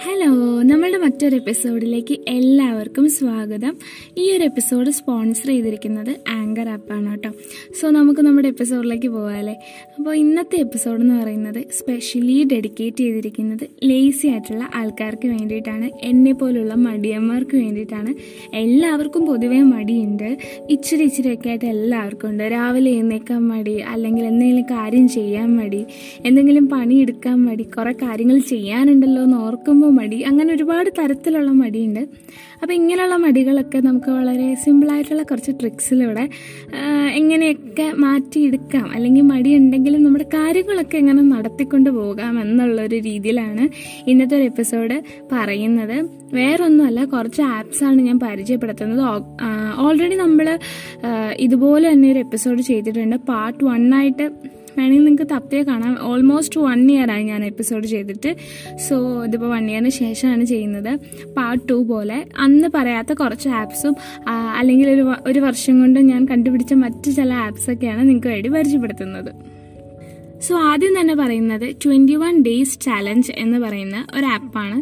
Hello നമ്മളുടെ മറ്റൊരു എപ്പിസോഡിലേക്ക് എല്ലാവർക്കും സ്വാഗതം. ഈ ഒരു എപ്പിസോഡ് സ്പോൺസർ ചെയ്തിരിക്കുന്നത് ആങ്കർ ആപ്പാണ് കേട്ടോ. സോ നമുക്ക് നമ്മുടെ എപ്പിസോഡിലേക്ക് പോകാമല്ലേ അപ്പോൾ ഇന്നത്തെ എപ്പിസോഡ് എന്ന് പറയുന്നത് സ്പെഷ്യലി ഡെഡിക്കേറ്റ് ചെയ്തിരിക്കുന്നത് ലേസി ആയിട്ടുള്ള ആൾക്കാർക്ക് വേണ്ടിയിട്ടാണ്. എന്നെ പോലുള്ള മടിയന്മാർക്ക് വേണ്ടിയിട്ടാണ്. എല്ലാവർക്കും പൊതുവേ മടിയുണ്ട്. ഇച്ചിരി ഇച്ചിരിയൊക്കെ ആയിട്ട് എല്ലാവർക്കും ഉണ്ട്. രാവിലെ എഴുന്നേക്കാൻ മടി അല്ലെങ്കിൽ എന്തെങ്കിലും കാര്യം ചെയ്യാൻ മടി എന്തെങ്കിലും പണിയെടുക്കാൻ മടി കുറേ കാര്യങ്ങൾ ചെയ്യാനുണ്ടല്ലോ എന്ന് ഓർക്കുമ്പോൾ മടി അങ്ങനെ ഒരുപാട് തരത്തിലുള്ള മടിയുണ്ട്. അപ്പോൾ ഇങ്ങനെയുള്ള മടികളൊക്കെ നമുക്ക് വളരെ സിമ്പിളായിട്ടുള്ള കുറച്ച് ട്രിക്സിലൂടെ എങ്ങനെയൊക്കെ മാറ്റിയെടുക്കാം? അല്ലെങ്കിൽ മടി ഉണ്ടെങ്കിലും നമ്മുടെ കാര്യങ്ങളൊക്കെ എങ്ങനെ നടത്തിക്കൊണ്ട് പോകാം എന്നുള്ളൊരു രീതിയിലാണ് ഇന്നത്തെ ഒരു എപ്പിസോഡ് പറയുന്നത്. വേറൊന്നുമല്ല കുറച്ച് ആപ്സാണ് ഞാൻ പരിചയപ്പെടുത്തുന്നത്. ഓൾറെഡി നമ്മൾ ഇതുപോലെ തന്നെ ഒരു എപ്പിസോഡ് ചെയ്തിട്ടുണ്ട്. പാർട്ട് വൺ ആയിട്ട് വേണമെങ്കിൽ നിങ്ങൾക്ക് തപ്പിയെ കാണാം. ഓൾമോസ്റ്റ് വൺ ഇയർ ആയി ഞാൻ എപ്പിസോഡ് ചെയ്തിട്ട്. സോ ഇതിപ്പോൾ വൺ ഇയറിന് ശേഷമാണ് ചെയ്യുന്നത്. പാർട്ട് ടു പോലെ. അന്ന് പറയാത്ത കുറച്ച് ആപ്സും അല്ലെങ്കിൽ ഒരു ഒരു വർഷം കൊണ്ട് ഞാൻ കണ്ടുപിടിച്ച മറ്റ് ചില ആപ്സൊക്കെയാണ് നിങ്ങൾക്ക് വേണ്ടി പരിചയപ്പെടുത്തുന്നത്. സോ ആദ്യം തന്നെ പറയുന്നത് ട്വന്റി വൺ ഡേയ്സ് ചാലഞ്ച് എന്ന് പറയുന്ന ഒരു ആപ്പാണ്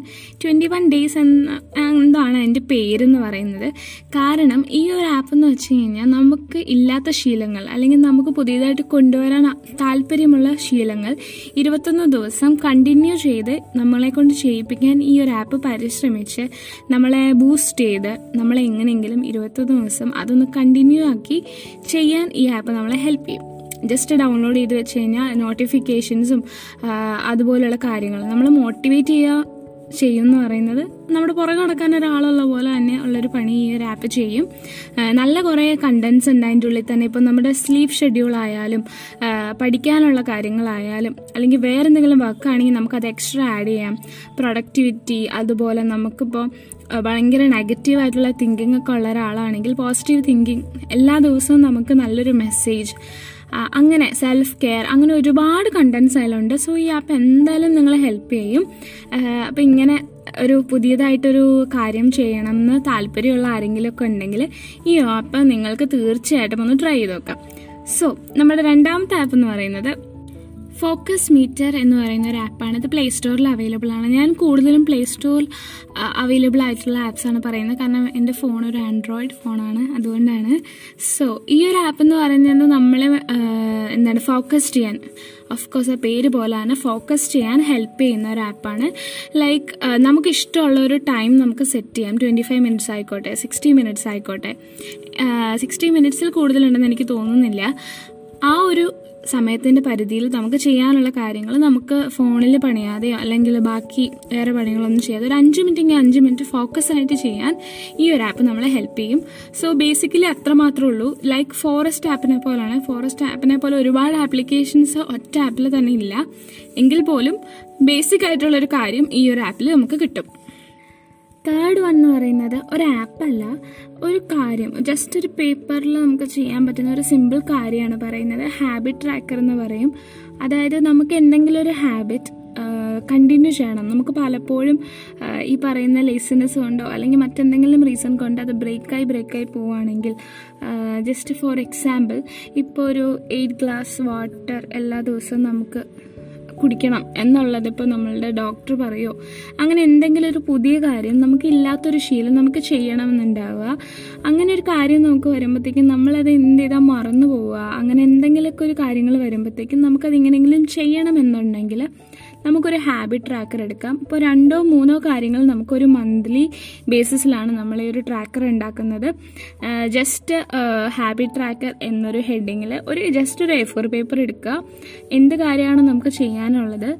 ട്വന്റി വൺ ഡേയ്സ് എന്ന എന്താണ് അതിന്റെ പേരെന്ന് പറയുന്നത്? കാരണം ഈ ഒരു ആപ്പ് എന്ന് വെച്ച് കഴിഞ്ഞാൽ നമുക്ക് ഇല്ലാത്ത ശീലങ്ങൾ അല്ലെങ്കിൽ നമുക്ക് പുതിയതായിട്ട് കൊണ്ടുവരാൻ താല്പര്യമുള്ള ശീലങ്ങൾ ഇരുപത്തൊന്ന് ദിവസം കണ്ടിന്യൂ ചെയ്ത് നമ്മളെ കൊണ്ട് ചെയ്യിപ്പിക്കാൻ ഈ ഒരു ആപ്പ് പരിശ്രമിച്ച് നമ്മളെ ബൂസ്റ്റ് ചെയ്ത് നമ്മളെ എങ്ങനെയെങ്കിലും ഇരുപത്തൊന്ന് ദിവസം അതൊന്ന് കണ്ടിന്യൂ ആക്കി ചെയ്യാൻ ഈ ആപ്പ് നമ്മളെ ഹെൽപ്പ് ചെയ്യും. ജസ്റ്റ് ഡൗൺലോഡ് ചെയ്ത് വെച്ച് കഴിഞ്ഞാൽ നോട്ടിഫിക്കേഷൻസും അതുപോലെയുള്ള കാര്യങ്ങൾ. നമ്മൾ മോട്ടിവേറ്റ് ചെയ്യുക ചെയ്യുമെന്ന് പറയുന്നത് നമ്മുടെ പുറകെ നടക്കാൻ ഒരാളുള്ള പോലെ തന്നെ ഉള്ളൊരു പണി ഈ ഒരു ആപ്പ് ചെയ്യും. നല്ല കുറേ കണ്ടൻസ് ഉണ്ട് അതിന്റെ ഉള്ളിൽ തന്നെ. ഇപ്പം നമ്മുടെ സ്ലീപ്പ് ഷെഡ്യൂൾ ആയാലും പഠിക്കാനുള്ള കാര്യങ്ങളായാലും അല്ലെങ്കിൽ വേറെ എന്തെങ്കിലും വർക്കാണെങ്കിൽ നമുക്കത് എക്സ്ട്രാ ആഡ് ചെയ്യാം. പ്രൊഡക്ടിവിറ്റി അതുപോലെ നമുക്കിപ്പോൾ ഭയങ്കര നെഗറ്റീവ് ആയിട്ടുള്ള തിങ്കിങ് ഒക്കെ ഉള്ള ഒരാളാണെങ്കിൽ പോസിറ്റീവ് തിങ്കിങ് എല്ലാ ദിവസവും നമുക്ക് നല്ലൊരു മെസ്സേജ് അങ്ങനെ സെൽഫ് കെയർ അങ്ങനെ ഒരുപാട് കണ്ടൻസ് അതിലുണ്ട് സോ ഈ ആപ്പ് എന്തായാലും നിങ്ങളെ ഹെൽപ്പ് ചെയ്യും. അപ്പം ഇങ്ങനെ ഒരു പുതിയതായിട്ടൊരു കാര്യം ചെയ്യണം എന്ന് താല്പര്യമുള്ള ആരെങ്കിലും ഒക്കെ ഉണ്ടെങ്കിൽ ഈ ആപ്പ് നിങ്ങൾക്ക് തീർച്ചയായിട്ടും ഒന്ന് ട്രൈ ചെയ്ത് നോക്കാം. സോ നമ്മുടെ രണ്ടാമത്തെ ആപ്പ് എന്ന് പറയുന്നത് ഫോക്കസ് മീറ്റർ എന്ന് പറയുന്ന ഒരു ആപ്പാണ് ഇത് പ്ലേ സ്റ്റോറിൽ അവൈലബിൾ ആണ്. ഞാൻ കൂടുതലും പ്ലേ സ്റ്റോറിൽ അവൈലബിൾ ആയിട്ടുള്ള ആപ്സാണ് പറയുന്നത്. കാരണം എന്റെ ഫോൺ ഒരു ആൻഡ്രോയിഡ് ഫോണാണ് അതുകൊണ്ടാണ്. സോ ഈ ഒരു ആപ്പ് എന്ന് പറയുന്നത് നമ്മളെ എന്താണ് ഫോക്കസ് ചെയ്യാൻ. ഓഫ് കോഴ്സ് ആ പേര് പോലാണ്. ഫോക്കസ് ചെയ്യാൻ ഹെൽപ്പ് ചെയ്യുന്ന ഒരു ആപ്പാണ് ലൈക്ക് നമുക്ക് ഇഷ്ടമുള്ള ഒരു ടൈം നമുക്ക് സെറ്റ് ചെയ്യാം. ട്വന്റി ഫൈവ് മിനിറ്റ്സ് ആയിക്കോട്ടെ സിക്സ്റ്റി മിനിറ്റ്സ് ആയിക്കോട്ടെ. സിക്സ്റ്റി മിനിറ്റ്സിൽ കൂടുതലുണ്ടെന്ന് എനിക്ക് തോന്നുന്നില്ല. ആ ഒരു സമയത്തിന്റെ പരിധിയിൽ നമുക്ക് ചെയ്യാനുള്ള കാര്യങ്ങൾ നമുക്ക് ഫോണിൽ പണിയാതെയോ അല്ലെങ്കിൽ ബാക്കി വേറെ പണികളൊന്നും ചെയ്യാതെ ഒരു അഞ്ച് മിനിറ്റെങ്കിൽ അഞ്ച് മിനിറ്റ് ഫോക്കസ് ആയിട്ട് ചെയ്യാൻ ഈ ഒരു ആപ്പ് നമ്മളെ ഹെൽപ്പ് ചെയ്യും. സോ ബേസിക്കലി അത്ര മാത്രമേ ഉള്ളൂ ലൈക്ക് ഫോറസ്റ്റ് ആപ്പിനെ പോലാണ്. ഫോറസ്റ്റ് ആപ്പിനെ പോലെ ഒരുപാട് ആപ്ലിക്കേഷൻസ് ഒറ്റ ആപ്പിൽ തന്നെ ഇല്ല. എങ്കിൽ പോലും ബേസിക് ആയിട്ടുള്ള ഒരു കാര്യം ഈ ഒരു ആപ്പിൽ നമുക്ക് കിട്ടും. തേർഡ് വൺ എന്ന് പറയുന്നത് ഒരു ആപ്പല്ല ഒരു കാര്യം ജസ്റ്റ് ഒരു പേപ്പറിൽ നമുക്ക് ചെയ്യാൻ പറ്റുന്ന ഒരു സിമ്പിൾ കാര്യമാണ് പറയുന്നത്. ഹാബിറ്റ് ട്രാക്കർ എന്ന് പറയും. അതായത് നമുക്ക് എന്തെങ്കിലും ഒരു ഹാബിറ്റ് കണ്ടിന്യൂ ചെയ്യണം. നമുക്ക് പലപ്പോഴും ഈ പറയുന്ന ലേസിനെസ് കൊണ്ടോ അല്ലെങ്കിൽ മറ്റെന്തെങ്കിലും റീസൺ കൊണ്ടോ അത് ബ്രേക്കായി ബ്രേക്കായി പോവുകയാണെങ്കിൽ ജസ്റ്റ് ഫോർ എക്സാമ്പിൾ ഇപ്പോൾ ഒരു എയ്റ്റ് ഗ്ലാസ് വാട്ടർ എല്ലാ ദിവസവും നമുക്ക് കുടിക്കണം എന്നുള്ളത് ഇപ്പോൾ നമ്മളുടെ ഡോക്ടർ പറയോ. അങ്ങനെ എന്തെങ്കിലും ഒരു പുതിയ കാര്യം നമുക്ക് ഇല്ലാത്തൊരു ശീലം നമുക്ക് ചെയ്യണമെന്നുണ്ടാവുക. അങ്ങനെ ഒരു കാര്യം നമുക്ക് വരുമ്പോഴത്തേക്കും നമ്മളത് എന്ത് ചെയ്താൽ മറന്നു പോവുക. അങ്ങനെ എന്തെങ്കിലുമൊക്കെ ഒരു കാര്യങ്ങൾ വരുമ്പോഴത്തേക്കും നമുക്കത് എങ്ങനെയെങ്കിലും ചെയ്യണമെന്നുണ്ടെങ്കിൽ നമുക്കൊരു ഹാബിറ്റ് ട്രാക്കർ എടുക്കാം. ഇപ്പോൾ രണ്ടോ മൂന്നോ കാര്യങ്ങൾ നമുക്കൊരു മന്ത്ലി ബേസിസിലാണ് നമ്മൾ ഈ ഒരു ട്രാക്കർ ഉണ്ടാക്കുന്നത്. ജസ്റ്റ് ഹാബിറ്റ് ട്രാക്കർ എന്നൊരു ഹെഡിങ്ങിൽ ഒരു ജസ്റ്റ് ഒരു എ ഫോർ പേപ്പർ എടുക്കുക. എന്ത് കാര്യമാണ് നമുക്ക് ചെയ്യാനുള്ളത്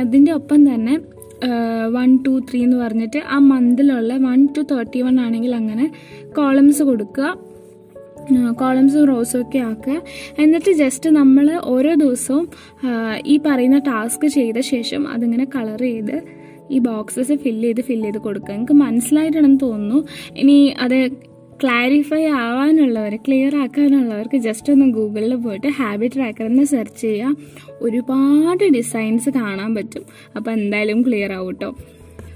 അതിന്റെ ഒപ്പം തന്നെ വൺ ടു ത്രീ എന്ന് പറഞ്ഞിട്ട് ആ മന്തിലുള്ള വൺ ടു തേർട്ടി വൺ ആണെങ്കിൽ അങ്ങനെ കോളംസ് കൊടുക്കുക. കോളംസും റോസും ഒക്കെ ആക്കുക. എന്നിട്ട് ജസ്റ്റ് നമ്മൾ ഓരോ ദിവസവും ഈ പറയുന്ന ടാസ്ക് ചെയ്ത ശേഷം അതിങ്ങനെ കളർ ചെയ്ത് ഈ ബോക്സസ് ഫില്ല് ചെയ്ത് ഫില്ല് ചെയ്ത് കൊടുക്കുക. എനിക്ക് മനസ്സിലായിട്ടുണ്ടെന്ന് തോന്നുന്നു. ഇനി അത് ക്ലാരിഫൈ ആവാനുള്ളവർ ക്ലിയർ ആക്കാനുള്ളവർക്ക് ജസ്റ്റ് ഒന്ന് ഗൂഗിളിൽ പോയിട്ട് ഹാബിറ്റ് ട്രാക്കർ എന്ന് സെർച്ച് ചെയ്യുക. ഒരുപാട് ഡിസൈൻസ് കാണാൻ പറ്റും. അപ്പോൾ എന്തായാലും ക്ലിയർ ആവും കേട്ടോ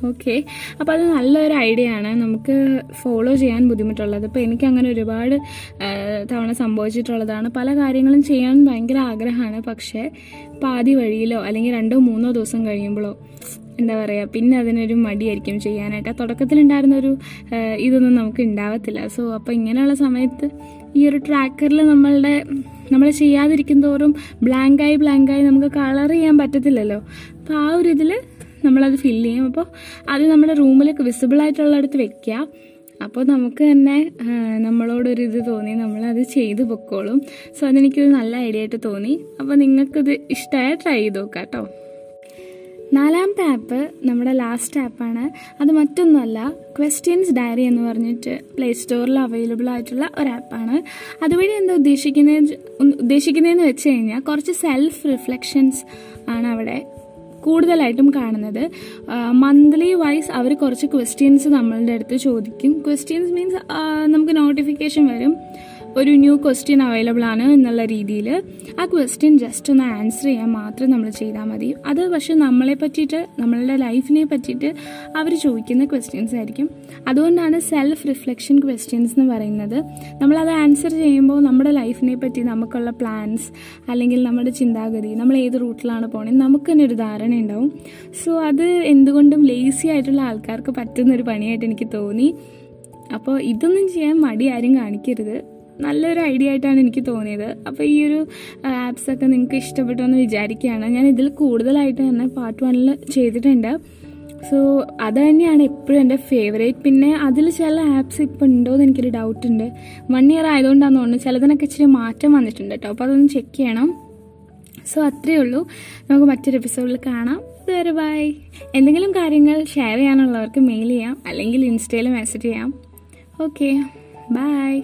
ഓക്കെ. അപ്പോൾ അത് നല്ലൊരു ഐഡിയ ആണ്. നമുക്ക് ഫോളോ ചെയ്യാൻ ബുദ്ധിമുട്ടുള്ളത്. ഇപ്പോൾ എനിക്ക് അങ്ങനെ ഒരുപാട് തവണ സംഭവിച്ചിട്ടുള്ളതാണ്. പല കാര്യങ്ങളും ചെയ്യാൻ ഭയങ്കര ആഗ്രഹമാണ്. പക്ഷേ പാതി വഴിയിലോ അല്ലെങ്കിൽ രണ്ടോ മൂന്നോ ദിവസം കഴിയുമ്പോഴോ എന്താ പറയുക പിന്നെ അതിനൊരു മടിയായിരിക്കും ചെയ്യാനായിട്ട്. ആ തുടക്കത്തിലുണ്ടായിരുന്ന ഒരു ഇതൊന്നും നമുക്ക് ഉണ്ടാവത്തില്ല. സോ അപ്പോൾ ഇങ്ങനെയുള്ള സമയത്ത് ഈ ഒരു ട്രാക്കറിൽ നമ്മളുടെ നമ്മൾ ചെയ്യാതിരിക്കും തോറും ബ്ലാങ്കായി ബ്ലാങ്കായി നമുക്ക് കളർ ചെയ്യാൻ പറ്റത്തില്ലല്ലോ. അപ്പോൾ ആ ഒരു ഇതിൽ നമ്മളത് ഫില്ല് ചെയ്യും. അപ്പോൾ അത് നമ്മുടെ റൂമിലേക്ക് വിസിബിൾ ആയിട്ടുള്ളടത്ത് വെക്കുക അപ്പോൾ നമുക്ക് തന്നെ നമ്മളോടൊരിത് തോന്നി. നമ്മളത് ചെയ്ത് പൊക്കോളും. സോ അതെനിക്കൊരു നല്ല ഐഡിയ ആയിട്ട് തോന്നി. അപ്പോൾ നിങ്ങൾക്കിത് ഇഷ്ടമായ ട്രൈ ചെയ്ത് നോക്കാം കേട്ടോ നാലാമത്തെ ആപ്പ് നമ്മുടെ ലാസ്റ്റ് ആപ്പാണ് അത് മറ്റൊന്നുമല്ല ക്വസ്റ്റ്യൻസ് ഡയറി എന്ന് പറഞ്ഞിട്ട് പ്ലേ സ്റ്റോറിൽ അവൈലബിൾ ആയിട്ടുള്ള ഒരു ആപ്പാണ് അതുവഴി എന്താ ഉദ്ദേശിക്കുന്നത് ഉദ്ദേശിക്കുന്നതെന്ന് വെച്ച് കഴിഞ്ഞാൽ കുറച്ച് സെൽഫ് റിഫ്ലക്ഷൻസ് ആണ് അവിടെ കൂടുതലായിട്ടും കാണുന്നത്. മന്ത്ലി വൈസ് അവർ കുറച്ച് ക്വസ്റ്റ്യൻസ് നമ്മളുടെ അടുത്ത് ചോദിക്കും. ക്വസ്റ്റ്യൻസ് മീൻസ് നമുക്ക് നോട്ടിഫിക്കേഷൻ വരും. ഒരു ന്യൂ ക്വസ്റ്റ്യൻ അവൈലബിൾ ആണ് എന്നുള്ള രീതിയിൽ ആ ക്വസ്റ്റ്യൻ ജസ്റ്റ് ഒന്ന് ആൻസർ ചെയ്യാൻ മാത്രം നമ്മൾ ചെയ്താൽ മതി. അത് പക്ഷെ നമ്മളെ പറ്റിയിട്ട് നമ്മളുടെ ലൈഫിനെ പറ്റിയിട്ട് അവർ ചോദിക്കുന്ന ക്വസ്റ്റ്യൻസ് ആയിരിക്കും. അതുകൊണ്ടാണ് സെൽഫ് റിഫ്ലക്ഷൻ ക്വസ്റ്റ്യൻസ് എന്ന് പറയുന്നത്. നമ്മളത് ആൻസർ ചെയ്യുമ്പോൾ നമ്മുടെ ലൈഫിനെ പറ്റി നമുക്കുള്ള പ്ലാൻസ് അല്ലെങ്കിൽ നമ്മുടെ ചിന്താഗതി നമ്മൾ ഏത് റൂട്ടിലാണ് പോകണത് നമുക്ക് തന്നെ ഒരു ധാരണ ഉണ്ടാവും. സോ അത് എന്തുകൊണ്ടും ലേസി ആയിട്ടുള്ള ആൾക്കാർക്ക് പറ്റുന്നൊരു പണിയായിട്ട് എനിക്ക് തോന്നി. അപ്പോൾ ഇതൊന്നും ചെയ്യാൻ മടി ആരും കാണിക്കരുത്. നല്ലൊരു ഐഡിയ ആയിട്ടാണ് എനിക്ക് തോന്നിയത്. അപ്പോൾ ഈ ഒരു ആപ്സൊക്കെ നിങ്ങൾക്ക് ഇഷ്ടപ്പെട്ടു എന്ന് വിചാരിക്കുകയാണ്. ഞാൻ ഇതിൽ കൂടുതലായിട്ട് തന്നെ പാർട്ട് വണ്ണിൽ ചെയ്തിട്ടുണ്ട്. സോ അത് തന്നെയാണ് എപ്പോഴും എന്റെ ഫേവറേറ്റ് പിന്നെ അതിൽ ചില ആപ്സ് ഇപ്പോൾ ഉണ്ടോ എന്ന് എനിക്കൊരു ഡൗട്ട് ഉണ്ട്. വൺ ഇയർ ആയതുകൊണ്ടാണെന്ന് തോന്നുന്നു. ചിലതിനൊക്കെ ഇച്ചിരി മാറ്റം വന്നിട്ടുണ്ട് കേട്ടോ അപ്പോൾ അതൊന്ന് ചെക്ക് ചെയ്യണം. സോ അത്രയേ ഉള്ളൂ. നമുക്ക് മറ്റൊരു എപ്പിസോഡിൽ കാണാം. ഇതുവരെ ബൈ എന്തെങ്കിലും കാര്യങ്ങൾ ഷെയർ ചെയ്യാനുള്ളവർക്ക് മെയിൽ ചെയ്യാം. അല്ലെങ്കിൽ ഇൻസ്റ്റയിൽ മെസ്സേജ് ചെയ്യാം. Okay bye